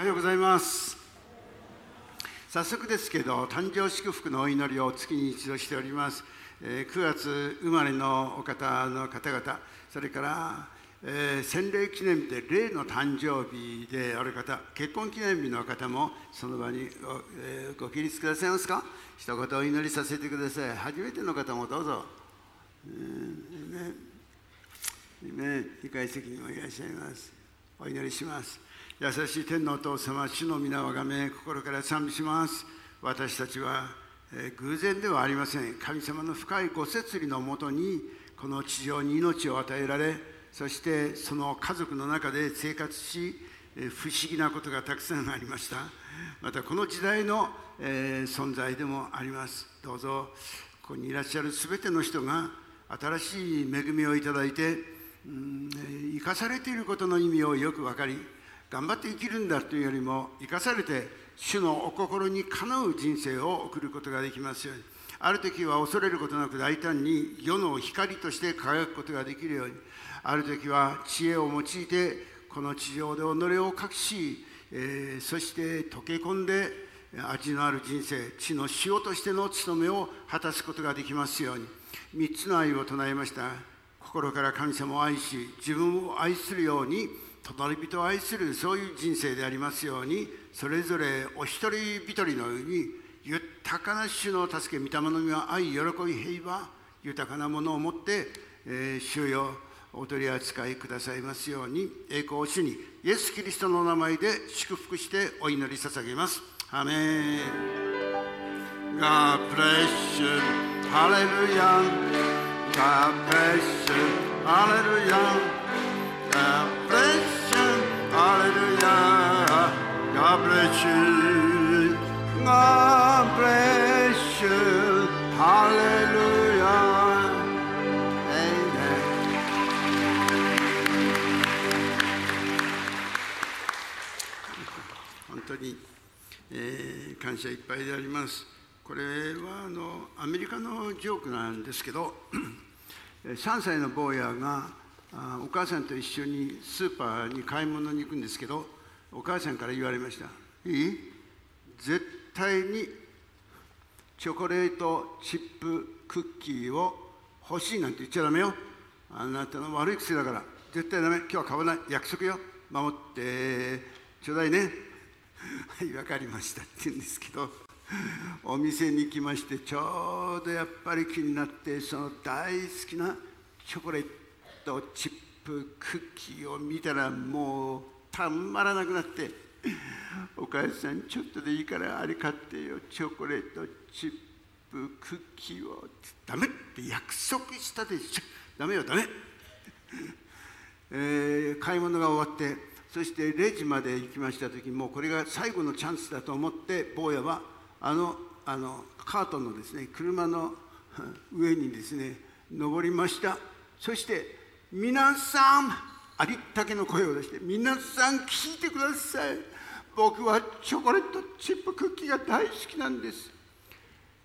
はようございます。早速ですけど誕生祝福のお祈りを月に一度しております、えー、9月生まれのお方の方々それから、えー、洗礼記念日で霊の誕生日である方結婚記念日の方もその場にご,、えー、ご起立くださいますか？一言お祈りさせてください。初めての方もどうぞ、えーね。ね、理解責任もいらっしゃいます。お祈りします。優しい天のお父様、主の皆をがめ、心から賛美します。私たちは、え、偶然ではありません。神様の深いご摂理のもとに、この地上に命を与えられ、そしてその家族の中で生活し、え、不思議なことがたくさんありました。またこの時代の、え、存在でもあります。どうぞ、ここにいらっしゃるすべての人が、新しい恵みをいただいて、うん、生かされていることの意味をよく分かり、頑張って生きるんだというよりも生かされて主のお心にかなう人生を送ることができますように。ある時は恐れることなく大胆に世の光として輝くことができるように。ある時は知恵を用いてこの地上で己を隠し、えー、そして溶け込んで味のある人生地の塩としての務めを果たすことができますように。3つの愛を唱えました。心から神様を愛し自分を愛するように隣人を愛するそういう人生でありますようにそれぞれお一人一人のように豊かな主の助け御霊の実は愛喜び平和豊かなものを持って、えー、主よお取り扱いくださいますように栄光を主にイエス・キリストの名前で祝福してお祈り捧げます。アメン God bless you. Hallelujah. God bless you. Hallelujah. You. God bless you. Hallelujah. Amen. 本当に、感謝いっぱいであります。これはあのアメリカのジョークなんですけど、3歳の坊やがお母さんと一緒にスーパーに買い物に行くんですけどお母さんから言われましたいい？絶対にチョコレートチップクッキーを欲しいなんて言っちゃダメよ。あなたの悪い癖だから。絶対ダメ。今日は買わない。約束よ。守って。ちょうだいね。はい分かりましたって言うんですけど。お店に来ましてちょうどやっぱり気になってその大好きなチョコレートチップクッキーを見たらもうたまらなくなって。お母さんちょっとでいいからあれ買ってよ。チョコレートチップクッキーをダメって約束したでしょ。ダメよダメ。えー、買い物が終わってそしてレジまで行きました時もうこれが最後のチャンスだと思って坊やはあのあのカートのですね車の上にですね登りました。そして皆さんありったけの声を出して皆さん聞いてください。僕はチョコレートチップクッキーが大好きなんです。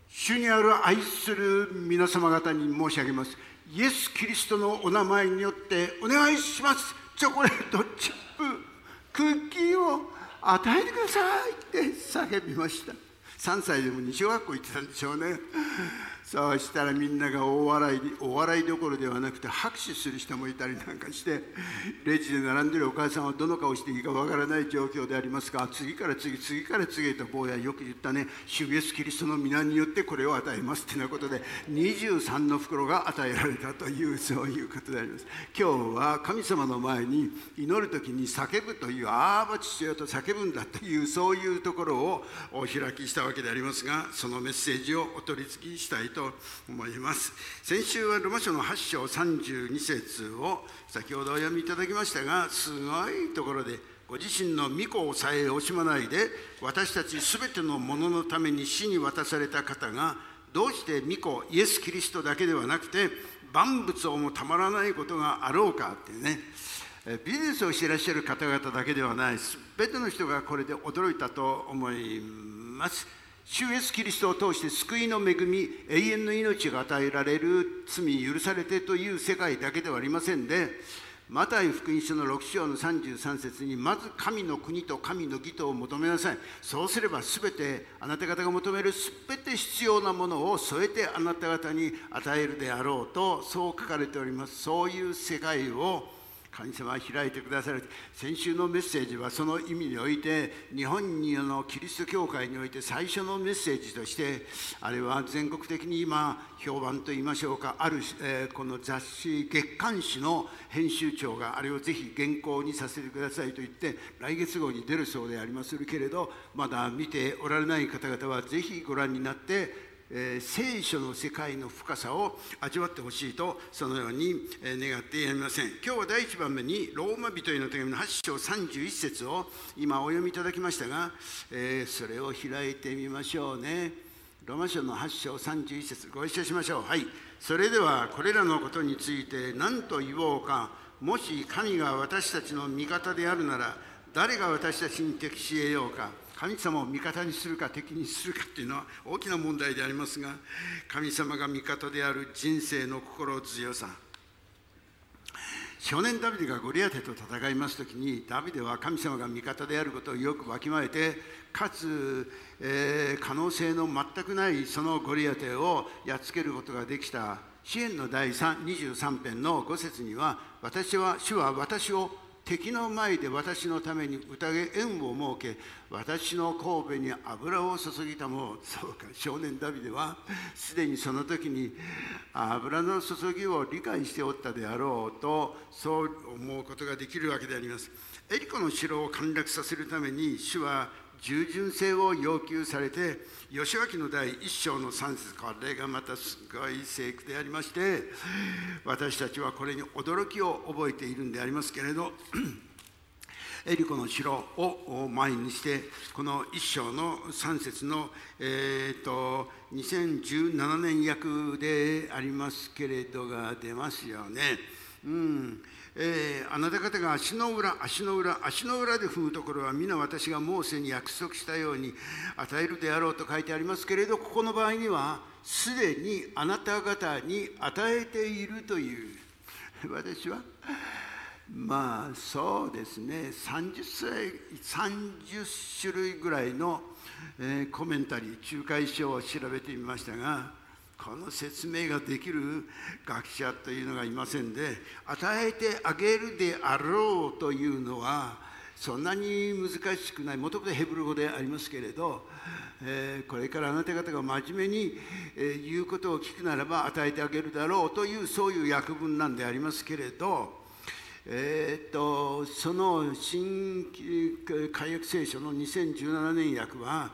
主にある愛する皆様方に申し上げます。イエス・キリストのお名前によってお願いします。チョコレートチップクッキーを与えてくださいって叫びました。3歳でも2小学校行ってたんでしょうね。そうしたらみんなが大笑いお笑いどころではなくて拍手する人もいたりなんかしてレジで並んでるお母さんはどの顔していいかわからない状況でありますが次から次次から次へと坊やよく言ったね主イエスキリストの皆によってこれを与えますってなことで23の袋が与えられたというそういうことであります。今日は神様の前に祈る時に叫ぶというああば父親と叫ぶんだというそういうところをお開きしたわけでありますがそのメッセージをお取り次ぎしたいとと思います。先週はロマ書の8章32節を先ほどお読みいただきましたがすごいところでご自身の御子をさえ惜しまないで私たち全てのもののために死に渡された方がどうして御子イエス・キリストだけではなくて万物をもたまらないことがあろうかってね。ビジネスをしていらっしゃる方々だけではない。全ての人がこれで驚いたと思います。主イエスキリストを通して救いの恵み永遠の命が与えられる罪許されてという世界だけではありませんでマタイ福音書の6章の33節にまず神の国と神の義とを求めなさい。そうすれば全てあなた方が求める全て必要なものを添えてあなた方に与えるであろうとそう書かれております。そういう世界を神様は開いてくださる。先週のメッセージはその意味において日本のキリスト教会において最初のメッセージとしてあれは全国的に今評判といいましょうか。ある、えー、この雑誌月刊誌の編集長があれをぜひ原稿にさせてくださいと言って来月号に出るそうでありますけれどまだ見ておられない方々はぜひご覧になってえー、聖書の世界の深さを味わってほしいとそのように、えー、願ってやみません。今日は第1番目にローマ人への手紙の8章31節を今お読みいただきましたが、えー、それを開いてみましょうね。ローマ書の8章31節ご一緒しましょう。はい。それではこれらのことについて何と言おうか。もし神が私たちの味方であるなら誰が私たちに敵し得ようか。神様を味方にするか敵にするかっていうのは大きな問題でありますが神様が味方である人生の心強さ。少年ダビデがゴリアテと戦います時にダビデは神様が味方であることをよくわきまえてかつ、えー、可能性の全くないそのゴリアテをやっつけることができた。支援の第23編の5節には私は主は私を敵の前で私のために宴縁を設け私の神戸に油を注ぎたもそうか少年ダビデはすでにその時に油の注ぎを理解しておったであろうとそう思うことができるわけであります。エリコの城を陥落させるために主は従順性を要求されて吉脇の第一章の3節これがまたすごい聖句でありまして私たちはこれに驚きを覚えているんでありますけれど エリコの城を前にしてこの一章の3節の、えーと、2017年訳でありますけれどが出ますよね。うんえー、あなた方が足の裏、足の裏、足の裏で踏むところは皆私がモーセに約束したように与えるであろうと書いてありますけれど、ここの場合には、すでにあなた方に与えているという、私は、まあそうですね、30, 30種類ぐらいの、えー、コメンタリー、仲介書を調べてみましたが、この説明ができる学者というのがいませんで与えてあげるであろうというのはそんなに難しくないもともとヘブル語でありますけれど、えー、これからあなた方が真面目に、えー、言うことを聞くならば与えてあげるだろうというそういう訳文なんでありますけれどえー、とその新解約聖書の2017年訳は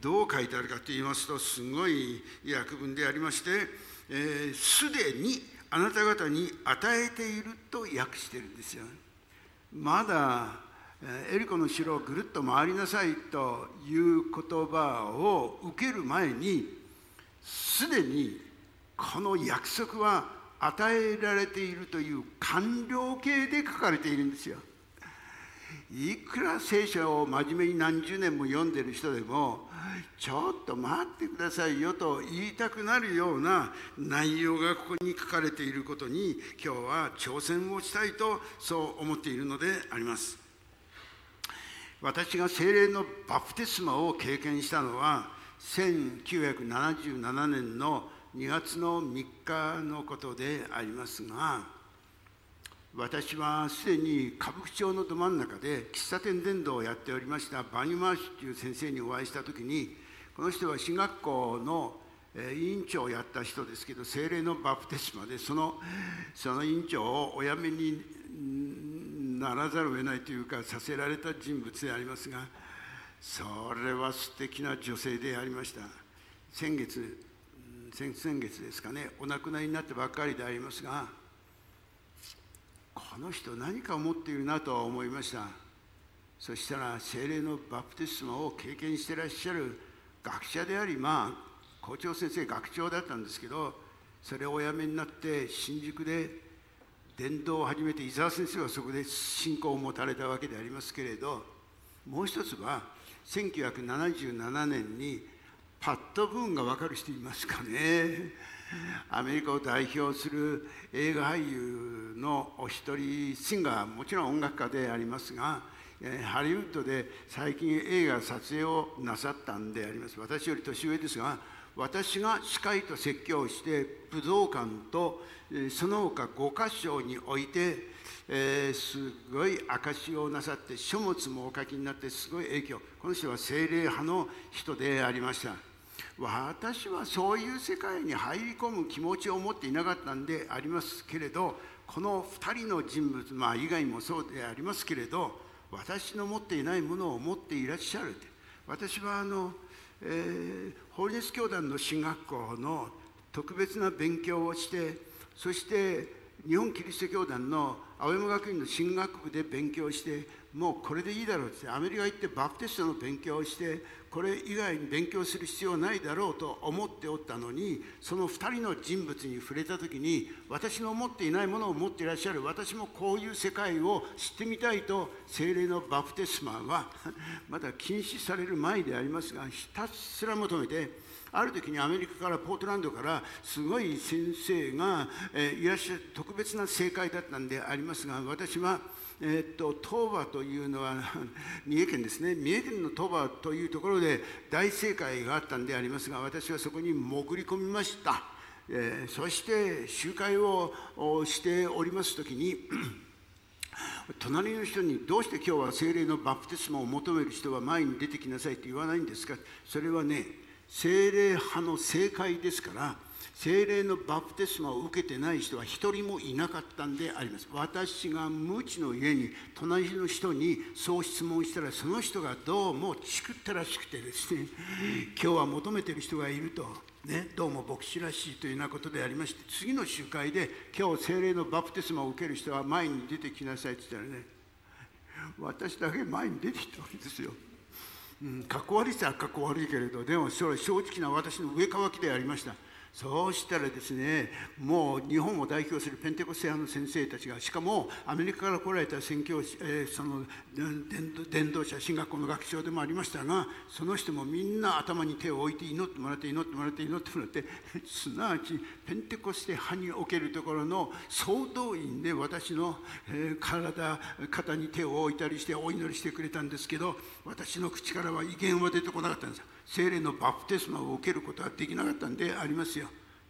どう書いてあるかと言いますとすごい訳文でありましてすで、ー、にあなた方に与えていると訳してるんですよ。まだエリコの城をぐるっと回りなさいという言葉を受ける前にすでにこの約束は与えられているという完了形で書かれているんですよ。いくら聖書を真面目に何十年も読んでる人でもちょっと待ってくださいよと言いたくなるような内容がここに書かれていることに今日は挑戦をしたいとそう思っているのであります。私が精霊のバプテスマを経験したのは1977年の2月の3日のことでありますが私はすでに歌舞伎町のど真ん中で喫茶店伝道をやっておりましたバニマーシュという先生にお会いした時にこの人は進学校の委員長をやった人ですけど精霊のバプテスマでそのその委員長をお辞めにならざるを得ないというかさせられた人物でありますがそれは素敵な女性でありました。先月先々月ですかね。お亡くなりになってばっかりでありますがこの人何か思っているなとは思いました。そしたら精霊のバプテスマを経験してらっしゃる学者でありまあ校長先生学長だったんですけどそれをお辞めになって新宿で伝道を始めて伊沢先生はそこで信仰を持たれたわけでありますけれどもう一つは1977年にパッド・ブーンが分かる人いますかね？アメリカを代表する映画俳優のお一人シンガーもちろん音楽家でありますがハリウッドで最近映画撮影をなさったんであります。私より年上ですが私が司会と説教して武道館とその他5箇所において、えー、すごい証しをなさって書物もお書きになってすごい影響。この人は精霊派の人でありました。私はそういう世界に入り込む気持ちを持っていなかったんでありますけれどこの2人の人物、まあ、以外もそうでありますけれど私の持っていないものを持っていらっしゃる。私はあの、えー、法律教団の進学校の特別な勉強をしてそして日本キリスト教団の青山学院の進学部で勉強してもうこれでいいだろうってアメリカ行ってバプテストの勉強をしてこれ以外に勉強する必要ないだろうと思っておったのにその2人の人物に触れた時に私の持っていないものを持っていらっしゃる私もこういう世界を知ってみたいと精霊のバプテスマはまだ禁止される前でありますがひたすら求めてある時にアメリカからポートランドからすごい先生が、いらっしゃる特別な正解だったんでありますが私はえー、っと東馬というのは三重県ですね。三重県の鳥羽というところで大正解があったんでありますが私はそこに潜り込みました、えー、そして集会をしております時に 隣の人にどうして今日は精霊のバプテスマを求める人は前に出てきなさいって言わないんですか。それはね精霊派の正解ですから精霊のバプテスマを受けてない人は一人もいなかったんであります私が無知の家に隣の人にそう質問したらその人がどうもチクったらしくてですね 今日は求めてる人がいるとね、どうも牧師らしいというようなことでありまして次の集会で今日精霊のバプテスマを受ける人は前に出てきなさいって言ったらね私だけ前に出てきたわけですよ。うん、かっこ悪いっちゃかっこ悪いけれどでもそれは正直な私の上かわきでありました。そうしたらですねもう日本を代表するペンテコステ派の先生たちがしかもアメリカから来られた宣教師、えー、その伝道者進学校の学長でもありましたがその人もみんな頭に手を置いて祈ってもらって祈ってもらって祈ってもらってすなわちペンテコステ派におけるところの総動員で私の、えー、体肩に手を置いたりしてお祈りしてくれたんですけど私の口からは威厳は出てこなかったんです。精霊のバプテスマを受けることはできなかったんでありますよ。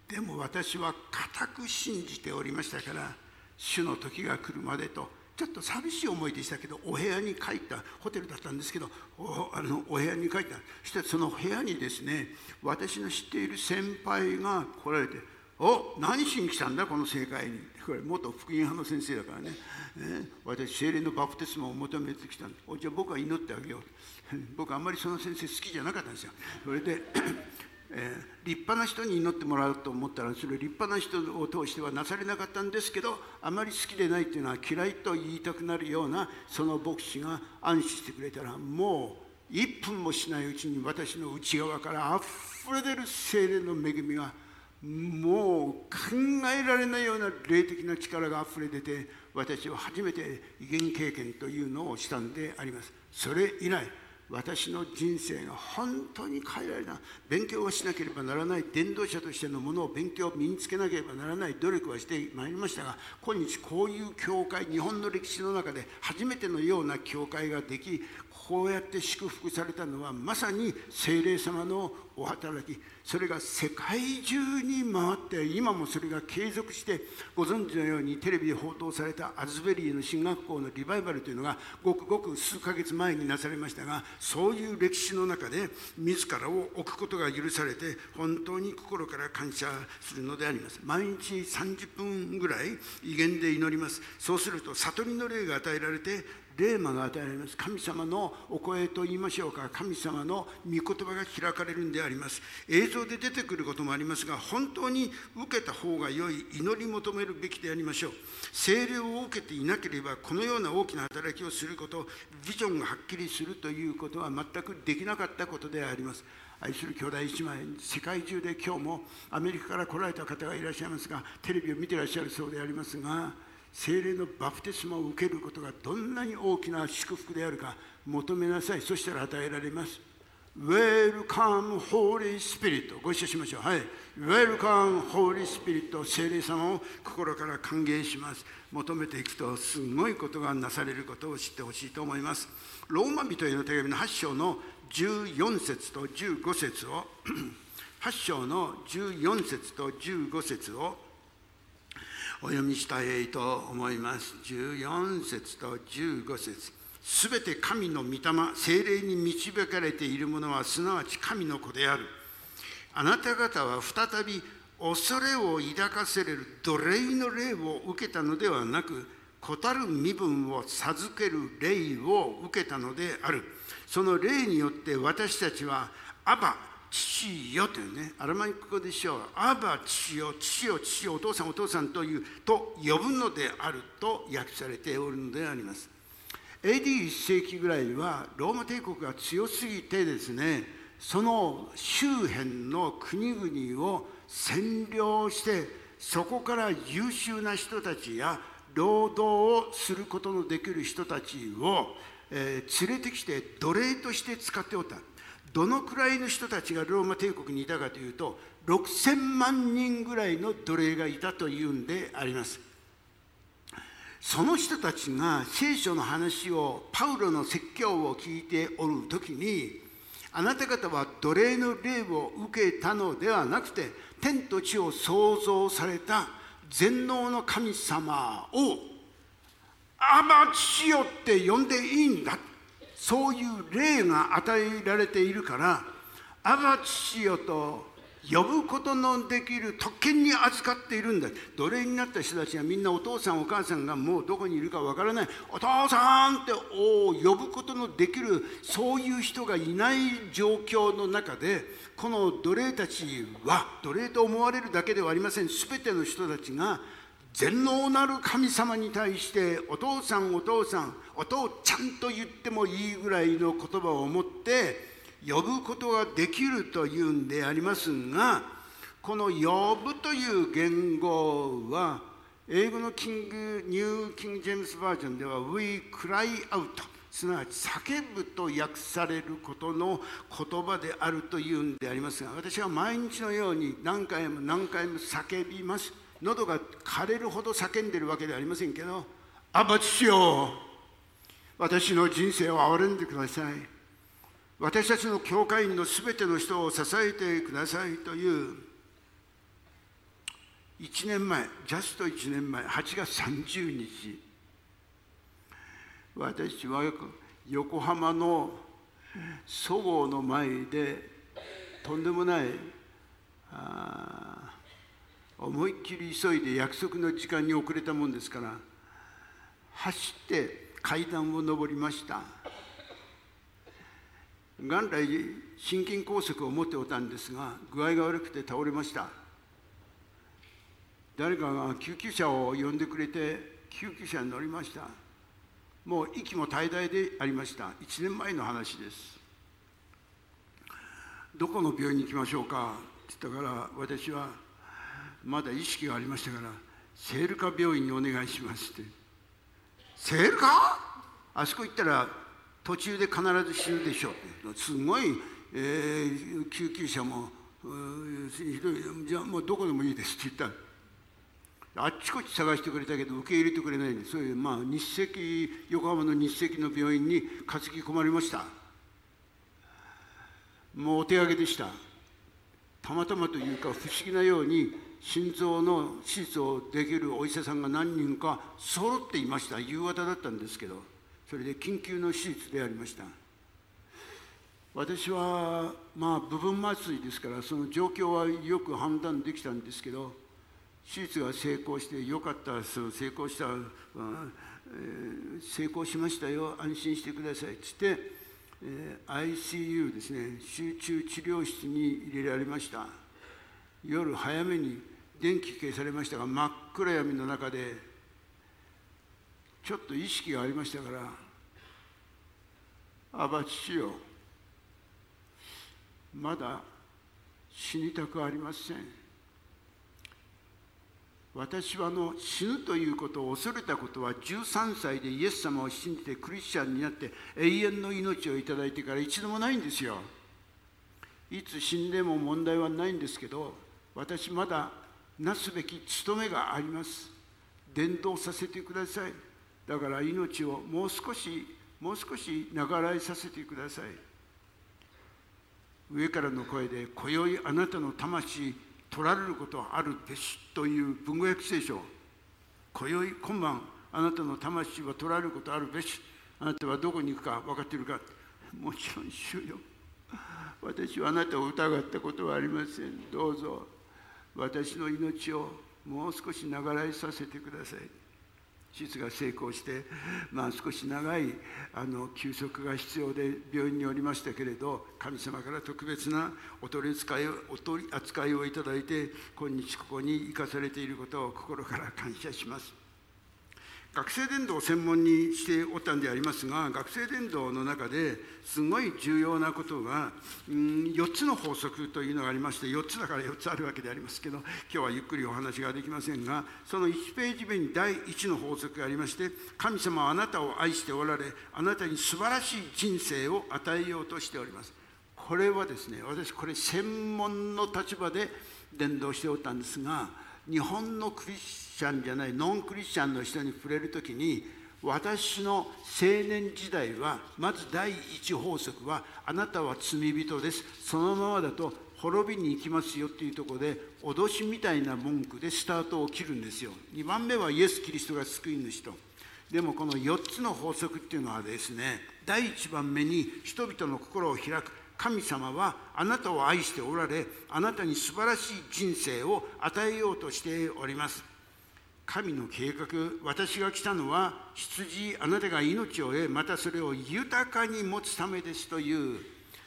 でも私は固く信じておりましたから主の時が来るまでとちょっと寂しい思いでしたけどお部屋に帰ったホテルだったんですけどおあのお部屋に帰った。そしてその部屋にですね私の知っている先輩が来られて「お何しに来たんだこの正解に」これ元福音派の先生だからね、えー、私精霊のバプテスマを求めてきたんおじゃあ僕は祈ってあげよう 僕あんまりその先生好きじゃなかったんですよ。それでえー、立派な人に祈ってもらうと思ったらそれ立派な人を通してはなされなかったんですけどあまり好きでないというのは嫌いと言いたくなるようなその牧師が安心してくれたらもう1分もしないうちに私の内側からあふれ出る精霊の恵みがもう考えられないような霊的な力があふれ出て私は初めて威厳経験というのをしたんであります。それ以来私の人生が本当に変えられない勉強をしなければならない伝道者としてのものを勉強を身につけなければならない努力はしてまいりましたが今日こういう教会日本の歴史の中で初めてのような教会ができこうやって祝福されたのはまさに精霊様のお働き。それが世界中に回って今もそれが継続してご存知のようにテレビで報道されたアズベリーの進学校のリバイバルというのがごくごく数ヶ月前になされましたがそういう歴史の中で自らを置くことが許されて本当に心から感謝するのであります。毎日30分ぐらい威厳で祈ります。そうすると悟りの霊が与えられて霊魔が与えられます。神様のお声と言いましょうか。神様の御言葉が開かれるんであります。映像で出てくることもありますが本当に受けた方が良い祈り求めるべきでありましょう。精霊を受けていなければこのような大きな働きをすることビジョンがはっきりするということは全くできなかったことであります。愛する兄弟姉妹世界中で今日もアメリカから来られた方がいらっしゃいますがテレビを見てらっしゃるそうでありますが精霊のバプテスマを受けることがどんなに大きな祝福であるか求めなさい。そしたら与えられます。Welcome Holy Spirit. ご一緒しましょう。はい。Welcome Holy Spirit. 聖霊様を心から歓迎します。求めていくとすごいことがなされることを知ってほしいと思います。ローマ人への手紙の8章の14節と15節を8章の14節と15節をお読みしたいと思います。14節と15節。すべて神の御霊精霊に導かれているものはすなわち神の子である。あなた方は再び恐れを抱かせれる奴隷の霊を受けたのではなく子たる身分を授ける霊を受けたのである。その霊によって私たちはアバ父よというねアラマイク語でしょう。アバ父よ父よ父よお父さんお父さんというと呼ぶのであると訳されておるのであります。AD1 世紀ぐらいはローマ帝国が強すぎてですねその周辺の国々を占領してそこから優秀な人たちや労働をすることのできる人たちを、えー、連れてきて奴隷として使っておった。どのくらいの人たちがローマ帝国にいたかというと6000万人ぐらいの奴隷がいたというんであります。その人たちが聖書の話をパウロの説教を聞いておる時にあなた方は奴隷の霊を受けたのではなくて天と地を創造された全能の神様をアバ父よって呼んでいいんだそういう霊が与えられているからアバ父よと呼ぶことのできる特権に預かっているんだ。奴隷になった人たちはみんなお父さんお母さんがもうどこにいるかわからない。お父さんってお呼ぶことのできるそういう人がいない状況の中でこの奴隷たちは奴隷と思われるだけではありません。全ての人たちが全能なる神様に対してお父さんお父さんお父ちゃんと言ってもいいぐらいの言葉を持って呼ぶことができるというんでありますがこの呼ぶという言語は英語のキングニューキング・ジェームスバージョンでは We cry out すなわち叫ぶと訳されることの言葉であるというんでありますが私は毎日のように何回も何回も叫びます。喉が枯れるほど叫んでるわけではありませんけど「アバ父よ私の人生を憐れんでください」私たちの教会員のすべての人を支えてくださいという1年前ジャスト1年前8月30日私は横浜のそごうの前でとんでもない思いっきり急いで約束の時間に遅れたもんですから走って階段を上りました。元来心筋梗塞を持っておったんですが具合が悪くて倒れました。誰かが救急車を呼んでくれて救急車に乗りました。もう息も怠々でありました。1年前の話です。どこの病院に行きましょうかって言ったから私はまだ意識がありましたからセールカ病院にお願いしますって。セールカあそこ行ったら途中で必ず死ぬでしょうって。すごい、えー、救急車もひどい。じゃあもうどこでもいいですって言った。あっちこっち探してくれたけど受け入れてくれないんでそういうまあ日赤横浜の日赤の病院に担ぎ込まれました。もうお手上げでした。たまたまというか不思議なように心臓の手術をできるお医者さんが何人か揃っていました。夕方だったんですけどそれで緊急の手術でありました。私はまあ部分麻酔ですからその状況はよく判断できたんですけど手術が成功してよかったその成功した、えー、成功しましたよ安心してくださいっつって、えー、ICU ですね集中治療室に入れられました。夜早めに電気消されましたが真っ暗闇の中でちょっと意識がありましたから「あば父よまだ死にたくありません」私はの死ぬということを恐れたことは13歳でイエス様を信じてクリスチャンになって永遠の命をいただいてから一度もないんですよ。いつ死んでも問題はないんですけど私まだなすべき務めがあります。伝道させてください。だから命をもう少しもう少し長らえさせてください。上からの声で「今宵あなたの魂取られることはあるべし」という文語訳聖書。今宵今晩あなたの魂は取られることあるべし。あなたはどこに行くか分かっているか。もちろん主よ私はあなたを疑ったことはありません。どうぞ。私の命をもう少し長らえさせてください手術が成功して、まあ、少し長いあの休息が必要で病院におりましたけれど神様から特別なお取り扱いをお取り扱いをいただいて今日ここに生かされていることを心から感謝します。学生伝道を専門にしておったんでありますが学生伝道の中ですごい重要なことが、うん、4つの法則というのがありまして4つだから4つあるわけでありますけど今日はゆっくりお話ができませんがその1ページ目に第1の法則がありまして神様はあなたを愛しておられあなたに素晴らしい人生を与えようとしております。これはですね私これ専門の立場で伝道しておったんですが日本のクリスチャンじゃないノンクリスチャンの人に触れる時に私の青年時代はまず第一法則はあなたは罪人です。そのままだと滅びに行きますよっていうところで脅しみたいな文句でスタートを切るんですよ。2番目はイエス・キリストが救い主と。でもこの4つの法則っていうのはですね第1番目に人々の心を開く。神様はあなたを愛しておられあなたに素晴らしい人生を与えようとしております。神の計画私が来たのは羊あなたが命を得またそれを豊かに持つためですという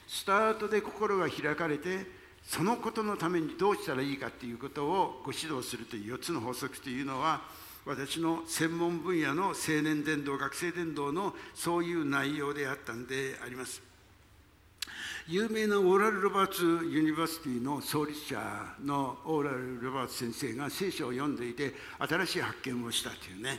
スタートで心が開かれてそのことのためにどうしたらいいかということをご指導するという4つの法則というのは私の専門分野の青年伝道学生伝道のそういう内容であったんであります。有名なオーラル・ロバーツ・ユニバーシティの創立者のオーラル・ロバーツ先生が聖書を読んでいて新しい発見をしたというね。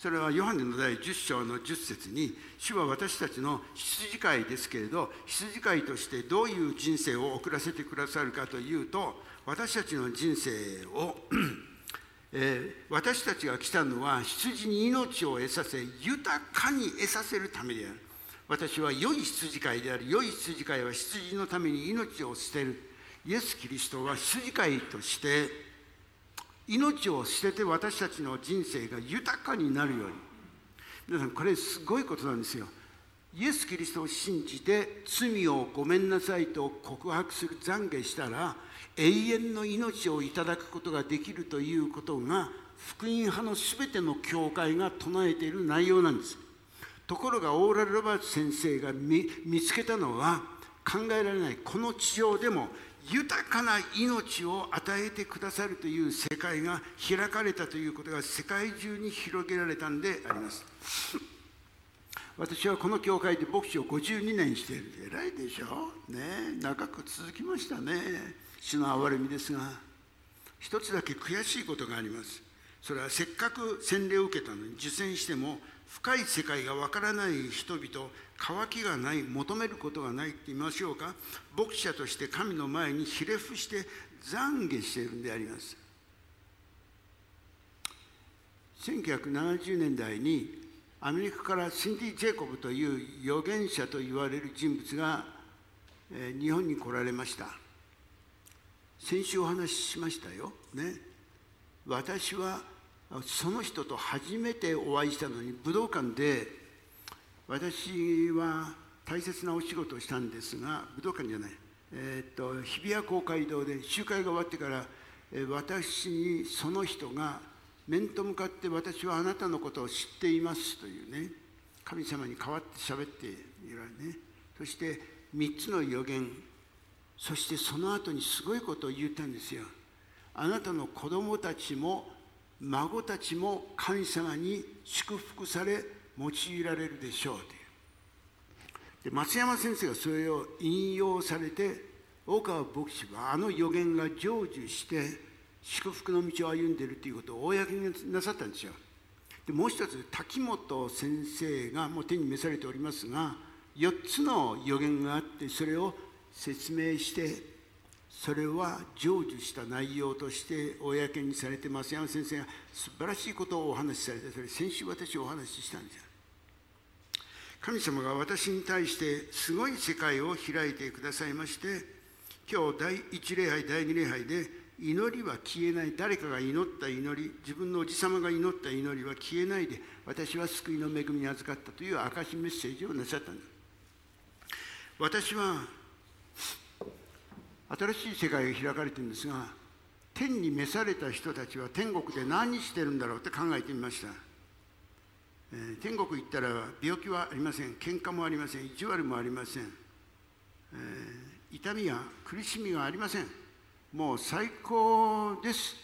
それはヨハネの第10章の10節に主は私たちの羊飼いですけれど羊飼いとしてどういう人生を送らせてくださるかというと私たちの人生をえー、私たちが来たのは羊に命を得させ豊かに得させるためである。私は良い羊飼いである良い羊飼いは羊のために命を捨てる。イエス・キリストは羊飼いとして命を捨てて私たちの人生が豊かになるように。皆さんこれすごいことなんですよ。イエス・キリストを信じて罪をごめんなさいと告白する懺悔したら永遠の命をいただくことができるということが福音派の全ての教会が唱えている内容なんです。ところがオーラル・ロバーツ先生が見つけたのは考えられないこの地上でも豊かな命を与えてくださるという世界が開かれたということが世界中に広げられたんであります。私はこの教会で牧師を52年している。偉いでしょ？ね長く続きましたね。主の憐れみですが。一つだけ悔しいことがあります。それはせっかく洗礼を受けたのに受洗しても深い世界がわからない人々渇きがない求めることがないって言いましょうか。牧者として神の前にひれ伏して懺悔しているんであります。1970年代にアメリカからシンディ・ジェイコブという預言者と言われる人物が、日本に来られました。先週お話ししましたよ。ね。私はその人と初めてお会いしたのに武道館で私は大切なお仕事をしたんですが武道館じゃない、えー、っと日比谷公会堂で集会が終わってから、えー、私にその人が面と向かって私はあなたのことを知っていますというね神様に代わって喋っていられね。そして3つの予言そしてその後にすごいことを言ったんですよ。あなたの子供たちも孫たちも神様に祝福され用いられるでしょうという。で松山先生がそれを引用されて大川牧師はあの予言が成就して祝福の道を歩んでいるということを公になさったんですよ。でもう一つ滝本先生がもう手に召されておりますが4つの予言があってそれを説明してそれは成就した内容として公にされて増山先生が素晴らしいことをお話しされてそれ先週私お話ししたんです神様が私に対してすごい世界を開いてくださいまして今日第1礼拝第2礼拝で祈りは消えない。誰かが祈った祈り自分のおじ様が祈った祈りは消えないで私は救いの恵みに預かったという証メッセージをなさったんです。私は新しい世界が開かれてるんですが天に召された人たちは天国で何してるんだろうって考えてみました、えー、天国行ったら病気はありません。喧嘩もありません。意地悪もありません、えー、痛みや苦しみがありません。もう最高です。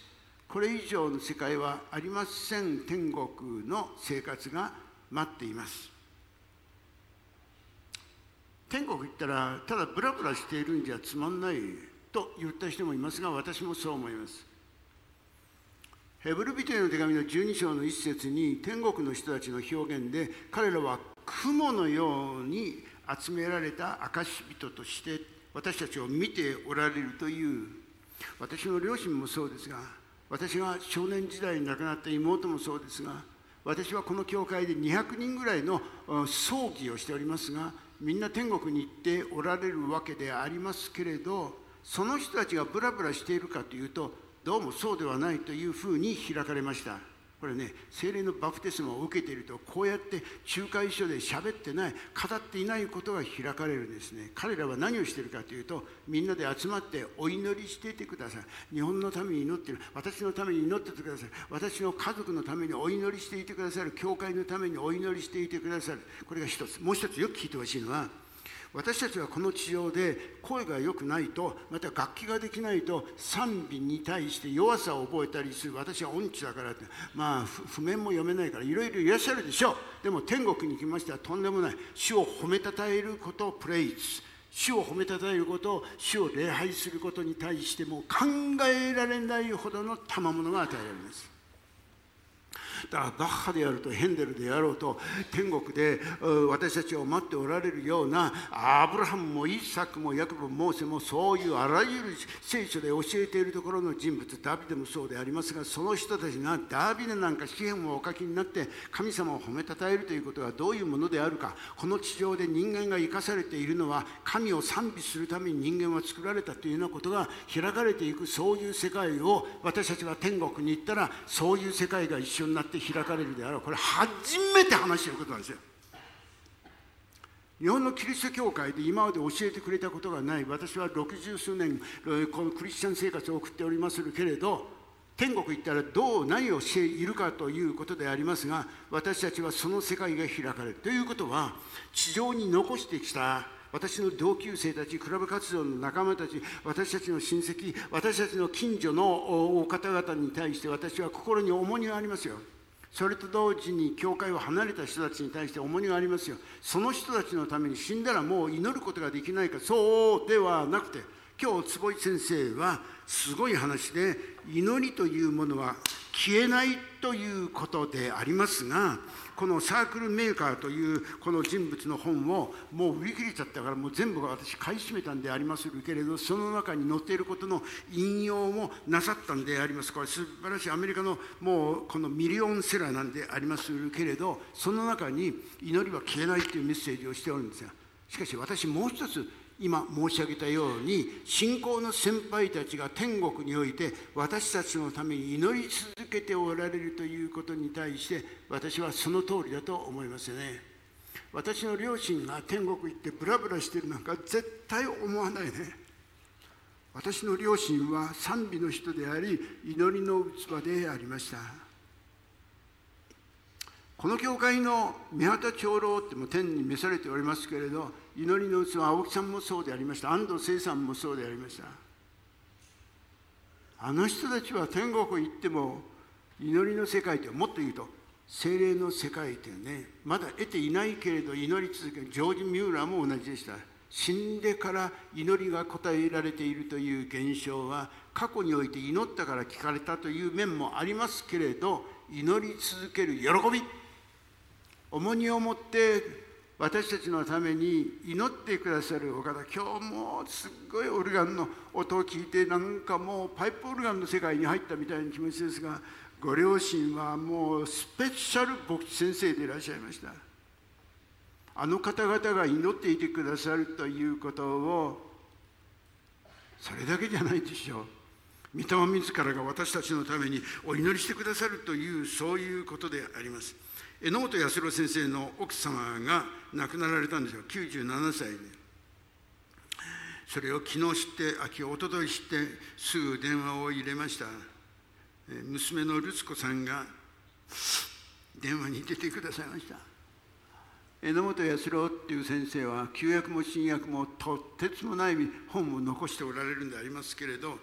これ以上の世界はありません。天国の生活が待っています。天国行ったらただブラブラしているんじゃつまんないと言った人もいますが私もそう思います。ヘブルビテの手紙の12章の一節に天国の人たちの表現で彼らは雲のように集められた証人として私たちを見ておられるという私の両親もそうですが私が少年時代に亡くなった妹もそうですが私はこの教会で200人ぐらいの葬儀をしておりますがみんな天国に行っておられるわけでありますけれどその人たちがブラブラしているかというとどうもそうではないというふうに開かれました。これね精霊のバプテスマを受けているとこうやって仲介書で喋ってない語っていないことが開かれるんですね。彼らは何をしているかというとみんなで集まってお祈りしていてください。日本のために祈っている。私のために祈っててください。私の家族のためにお祈りしていてくださる。教会のためにお祈りしていてくださる。これが一つ。もう一つよく聞いてほしいのは私たちはこの地上で声が良くないとまた楽器ができないと賛美に対して弱さを覚えたりする私は音痴だからってまあ譜面も読めないからいろいろいらっしゃるでしょう。でも天国に行きましてはとんでもない。主を褒めたたえることをプレイズ。主を褒めたたえることを主を礼拝することに対しても考えられないほどの賜物が与えられます。だからバッハであるとヘンデルであろうと天国で私たちを待っておられるようなアブラハムもイサクもヤクブもモーセもそういうあらゆる聖書で教えているところの人物ダビデもそうでありますがその人たちがダビデなんか詩篇をお書きになって神様を褒めたたえるということはどういうものであるかこの地上で人間が生かされているのは神を賛美するために人間は作られたというようなことが開かれていくそういう世界を私たちは天国に行ったらそういう世界が一緒になってって開かれるであろうこれ初めて話してることなんですよ日本のキリスト教会で今まで教えてくれたことがない私は六十数年このクリスチャン生活を送っておりますけれど天国行ったらどう何をしているかということでありますが私たちはその世界が開かれるということは地上に残してきた私の同級生たちクラブ活動の仲間たち私たちの親戚私たちの近所のお方々に対して私は心に重荷がありますよ。それと同時に教会を離れた人たちに対して重荷がありますよ。その人たちのために死んだらもう祈ることができないか。そうではなくて今日坪井先生はすごい話で祈りというものは消えないということでありますがこのサークルメーカーというこの人物の本をもう売り切れちゃったからもう全部私買い占めたんでありますけれどその中に載っていることの引用もなさったんであります。これ素晴らしいアメリカのもうこのミリオンセラーなんであります。けれどその中に祈りは消えないというメッセージをしておるんですがしかし私もう一つ今申し上げたように信仰の先輩たちが天国において私たちのために祈り続けておられるということに対して私はその通りだと思いますね。私の両親が天国行ってブラブラしてるなんか絶対思わないね。私の両親は賛美の人であり祈りの器でありました。この教会の宮畑長老っても天に召されておりますけれど祈りの器青木さんもそうでありました。安藤聖さんもそうでありました。あの人たちは天国行っても祈りの世界ってもっと言うと精霊の世界ってねまだ得ていないけれど祈り続ける。ジョージ・ミューラーも同じでした。死んでから祈りが答えられているという現象は過去において祈ったから聞かれたという面もありますけれど祈り続ける喜び。重荷を持って私たちのために祈ってくださるお方今日もすっごいオルガンの音を聞いてなんかもうパイプオルガンの世界に入ったみたいな気持ちですがご両親はもうスペシャル牧師先生でいらっしゃいました。あの方々が祈っていてくださるということをそれだけじゃないでしょう。御霊自らが私たちのためにお祈りしてくださるというそういうことであります。榎本康郎先生の奥様が亡くなられたんですよ。97歳にそれを昨日知って秋おととい知ってすぐ電話を入れました。娘のルツ子さんが電話に出てくださいました。榎本康郎っていう先生は旧約も新約もとてつもない本を残しておられるんでありますけれど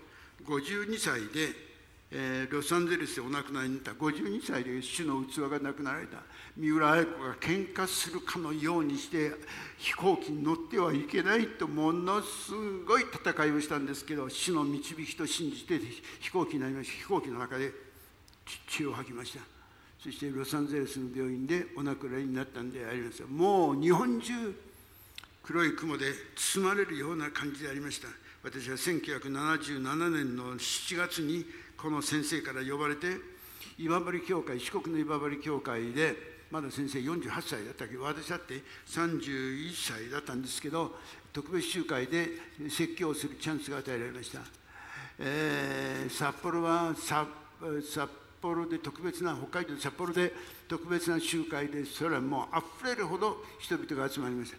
52歳で、えー、ロサンゼルスでお亡くなりになった52歳で主の器がなくなられた。三浦綾子が喧嘩するかのようにして飛行機に乗ってはいけないとものすごい戦いをしたんですけど主の導きと信じて飛行機になりました。飛行機の中で血を吐きました。そしてロサンゼルスの病院でお亡くなりになったんであります。もう日本中黒い雲で包まれるような感じでありました。私は1977年の7月にこの先生から呼ばれて今治教会四国の今治教会でまだ先生48歳だったけど私だって31歳だったんですけど特別集会で説教するチャンスが与えられました、えー、札幌は札幌で特別な北海道札幌で特別な集会でそれはもうあふれるほど人々が集まりました。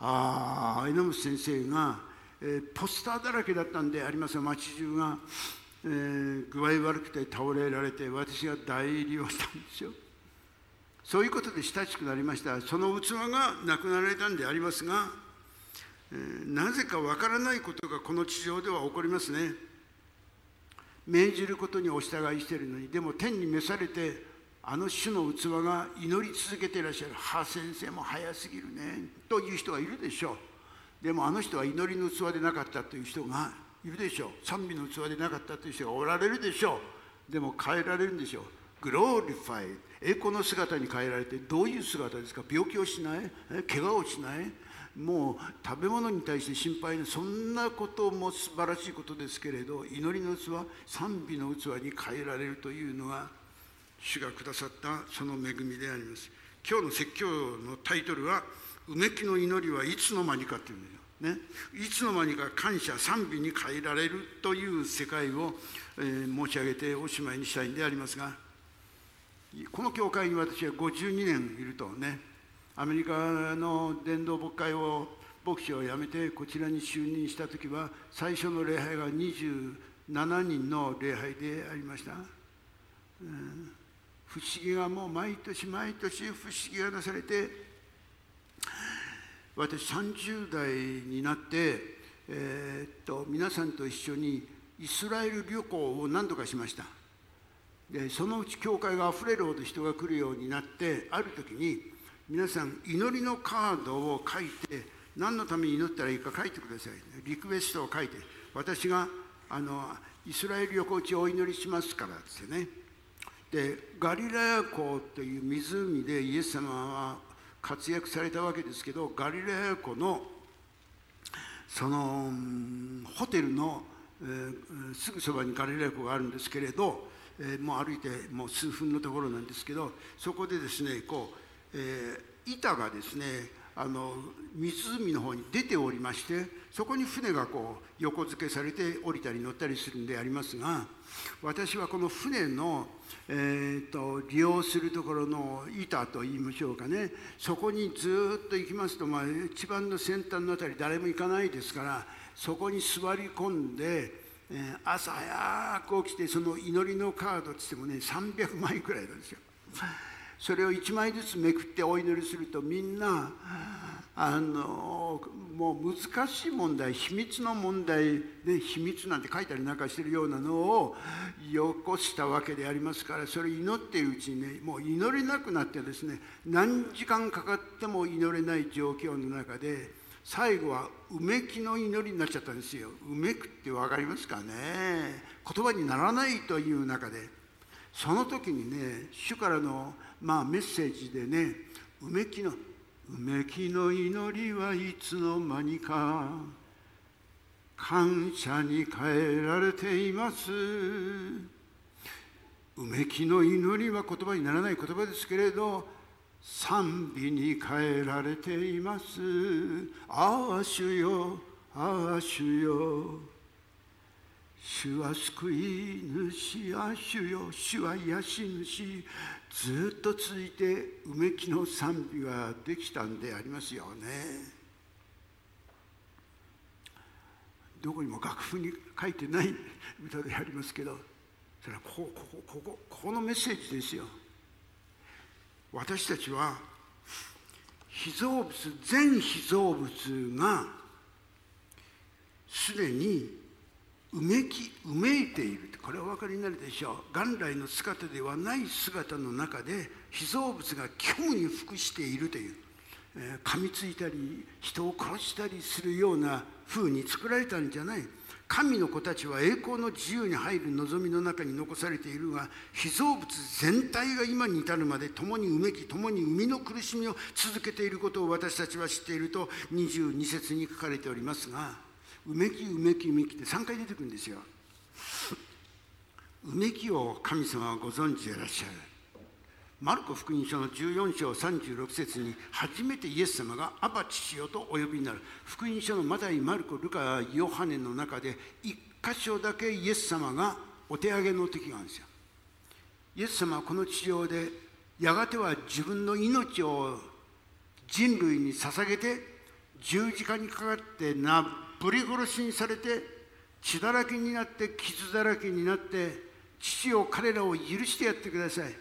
ああ榎本先生が、えー、ポスターだらけだったんでありますが街中が、えー、具合悪くて倒れられて私が代理をしたんですよ。そういうことで親しくなりました。その器がなくなられたんでありますが、えー、なぜかわからないことがこの地上では起こりますね。命じることにお従いしているのに。でも天に召されてあの種の器が祈り続けていらっしゃる「は先生も早すぎるね」という人がいるでしょう。でもあの人は祈りの器でなかったという人がいるでしょう。賛美の器でなかったという人がおられるでしょう。でも変えられるんでしょう。 glorify 栄光の姿に変えられてどういう姿ですか？病気をしない？怪我をしない？もう食べ物に対して心配なそんなことも素晴らしいことですけれど祈りの器賛美の器に変えられるというのが主がくださったその恵みであります。今日の説教のタイトルは「うめきの祈りはいつの間にか」っていうんですよ。ね、いつの間にか感謝賛美に変えられるという世界を、えー、申し上げておしまいにしたいんでありますがこの教会に私は52年いるとねアメリカの伝道牧会を牧師を辞めてこちらに就任した時は最初の礼拝が27人の礼拝でありました、うん、不思議がもう毎年毎年不思議がなされて私30代になって、えー、っと皆さんと一緒にイスラエル旅行を何度かしました。でそのうち教会があふれるほど人が来るようになってある時に皆さん祈りのカードを書いて何のために祈ったらいいか書いてください。リクエストを書いて私があのイスラエル横地をお祈りしますからってね。でガリラヤ湖という湖でイエス様は活躍されたわけですけどガリラヤ湖のそのホテルの、えー、すぐそばにガリラヤ湖があるんですけれど、えー、もう歩いてもう数分のところなんですけどそこでですねこうえー、板がですねあの湖の方に出ておりましてそこに船がこう横付けされて降りたり乗ったりするんでありますが私はこの船の、えーと、利用するところの板といいましょうかねそこにずっと行きますと、まあ、一番の先端の辺り誰も行かないですからそこに座り込んで、えー、朝早く起きてその祈りのカードっつってもね300枚くらいなんですよ。それを1枚ずつめくってお祈りするとみんなあのもう難しい問題秘密の問題で秘密なんて書いたりなんかしてるようなのをよこしたわけでありますからそれ祈っているうちにねもう祈れなくなってですね何時間かかっても祈れない状況の中で最後はうめきの祈りになっちゃったんですよ。うめくって分かりますかね言葉にならないという中でその時にね主からのまあ、メッセージでね「うめきのうめきの祈りはいつの間にか感謝に変えられています。うめきの祈りは言葉にならない言葉ですけれど賛美に変えられています。ああ主よああ主よ。主は救い主あ主よ。主は癒し主。ずっと続いてうめきの賛美ができたんでありますよね。どこにも楽譜に書いてない歌でありますけどそれはこここここここのメッセージですよ。私たちは被造物全被造物がすでにうめきうめいている。これはお分かりになるでしょう。元来の姿ではない姿の中で被造物が虚無に服しているという、えー、噛みついたり人を殺したりするような風に作られたんじゃない。神の子たちは栄光の自由に入る望みの中に残されているが被造物全体が今に至るまで共にうめき共に生みの苦しみを続けていることを私たちは知っていると22節に書かれておりますがうめきうめきうめきって3回出てくるんですよ。うめきを神様はご存知でいらっしゃる。マルコ福音書の14章36節に初めてイエス様が「アバ父よ」とお呼びになる福音書のマタイマルコルカヨハネの中で一箇所だけイエス様がお手上げの時があるんですよイエス様はこの地上でやがては自分の命を人類に捧げて十字架にかかってなぶり殺しにされて血だらけになって傷だらけになって父を彼らを許してやってください。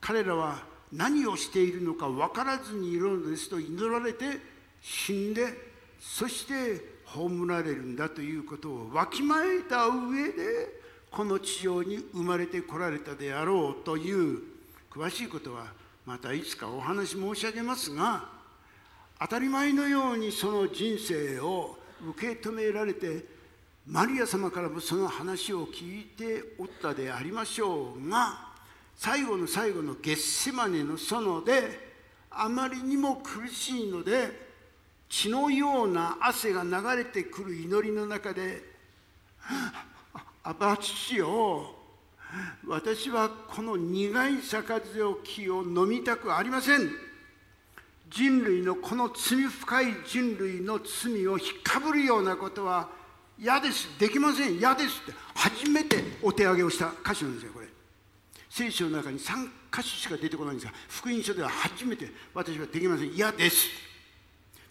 彼らは何をしているのか分からずにいるのですと祈られて死んでそして葬られるんだということをわきまえた上でこの地上に生まれてこられたであろうという詳しいことはまたいつかお話申し上げますが当たり前のようにその人生を受け止められてマリア様からもその話を聞いておったでありましょうが最後の最後のゲッセマネの園であまりにも苦しいので血のような汗が流れてくる祈りの中で「アバ父よ私はこの苦い杯を飲みたくありません」人類のこの罪深い人類の罪を引っかぶるようなことは嫌です。できません。嫌です。って初めてお手上げをした歌詞なんですよこれ。聖書の中に3箇所しか出てこないんですが福音書では初めて私はできません嫌です。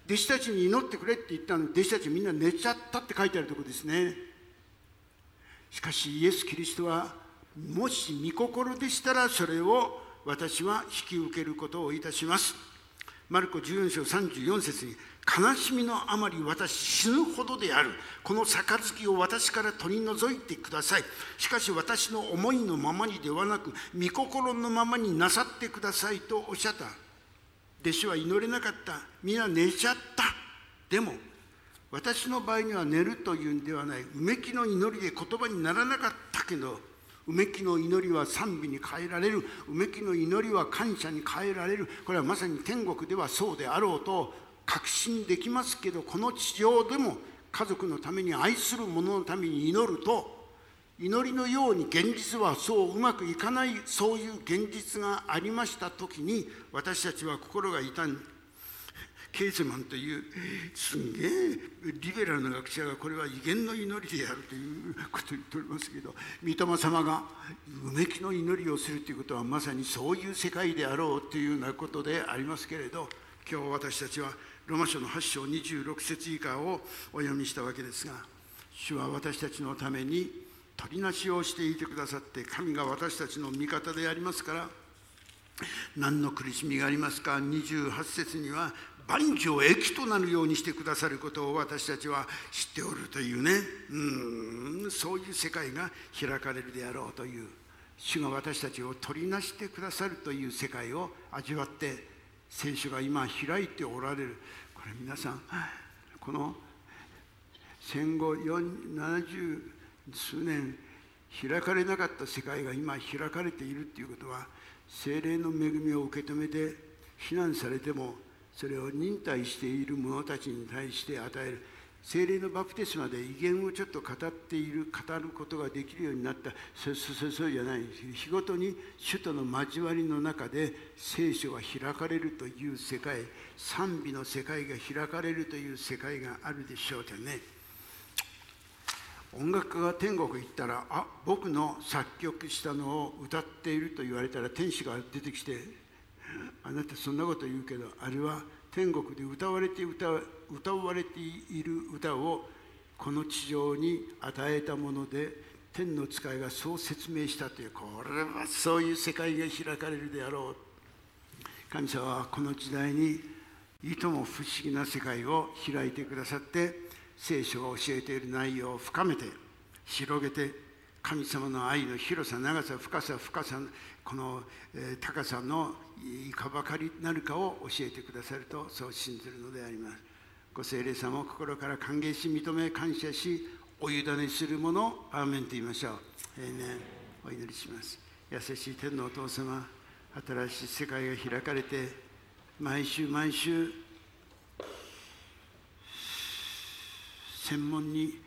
弟子たちに祈ってくれって言ったのに弟子たちみんな寝ちゃったって書いてあるところですね。しかしイエス・キリストはもし御心でしたらそれを私は引き受けることをいたします。マルコ14章34節に悲しみのあまり私死ぬほどである。この杯を私から取り除いてください。しかし私の思いのままにではなく御心のままになさってくださいとおっしゃった。弟子は祈れなかった。皆寝ちゃった。でも私の場合には寝るというんではない。うめきの祈りで言葉にならなかったけどうめきの祈りは賛美に変えられる。うめきの祈りは感謝に変えられる。これはまさに天国ではそうであろうと確信できますけどこの地上でも家族のために愛する者のために祈ると祈りのように現実はそううまくいかないそういう現実がありました時に私たちは心が痛んケイセマンというすんげえリベラルな学者がこれは威厳の祈りであるということを言っておりますけど御霊様がうめきの祈りをするということはまさにそういう世界であろうというようなことでありますけれど今日私たちはロマ書の8章26節以下をお読みしたわけですが主は私たちのために取りなしをしていてくださって神が私たちの味方でありますから何の苦しみがありますか？28節には万丈益となるようにしてくださることを私たちは知っておるというね。うん。そういう世界が開かれるであろうという主が私たちを取りなしてくださるという世界を味わって聖書が今開いておられる。これ皆さんこの戦後70数年開かれなかった世界が今開かれているということは精霊の恵みを受け止めて非難されてもそれを忍耐している者たちに対して与える精霊のバプテスマで威厳をちょっと語っている語ることができるようになった。そそそそうじゃない。日ごとに主との交わりの中で聖書が開かれるという世界賛美の世界が開かれるという世界があるでしょうてね。音楽家が天国行ったらあ僕の作曲したのを歌っていると言われたら天使が出てきてあなたそんなこと言うけどあれは天国で歌われて歌歌われている歌をこの地上に与えたもので天の使いがそう説明したというこれはそういう世界が開かれるであろう。神様はこの時代にいとも不思議な世界を開いてくださって聖書が教えている内容を深めて広げて神様の愛の広さ長さ深さ深さこの、え、高さのいかばかりなるかを教えてくださるとそう信じるのであります。ご聖霊様を心から歓迎し認め感謝しお委ねするものをアーメンと言いましょう。えー、ねお祈りします。優しい天のお父様新しい世界が開かれて毎週毎週専門に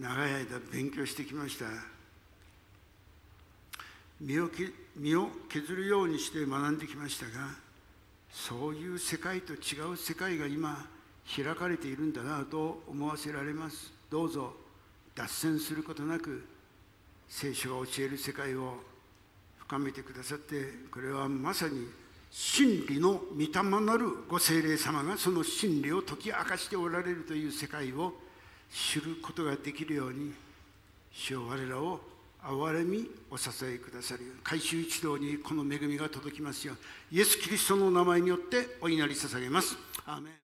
長い間勉強してきました。身を身を削るようにして学んできましたがそういう世界と違う世界が今開かれているんだなと思わせられます。どうぞ脱線することなく聖書が教える世界を深めてくださってこれはまさに真理の御霊なるご精霊様がその真理を解き明かしておられるという世界を知ることができるように主よ我らを憐れみお支えくださるように。改修一同にこの恵みが届きますようイエス・キリストの名前によってお祈り捧げます。アーメン。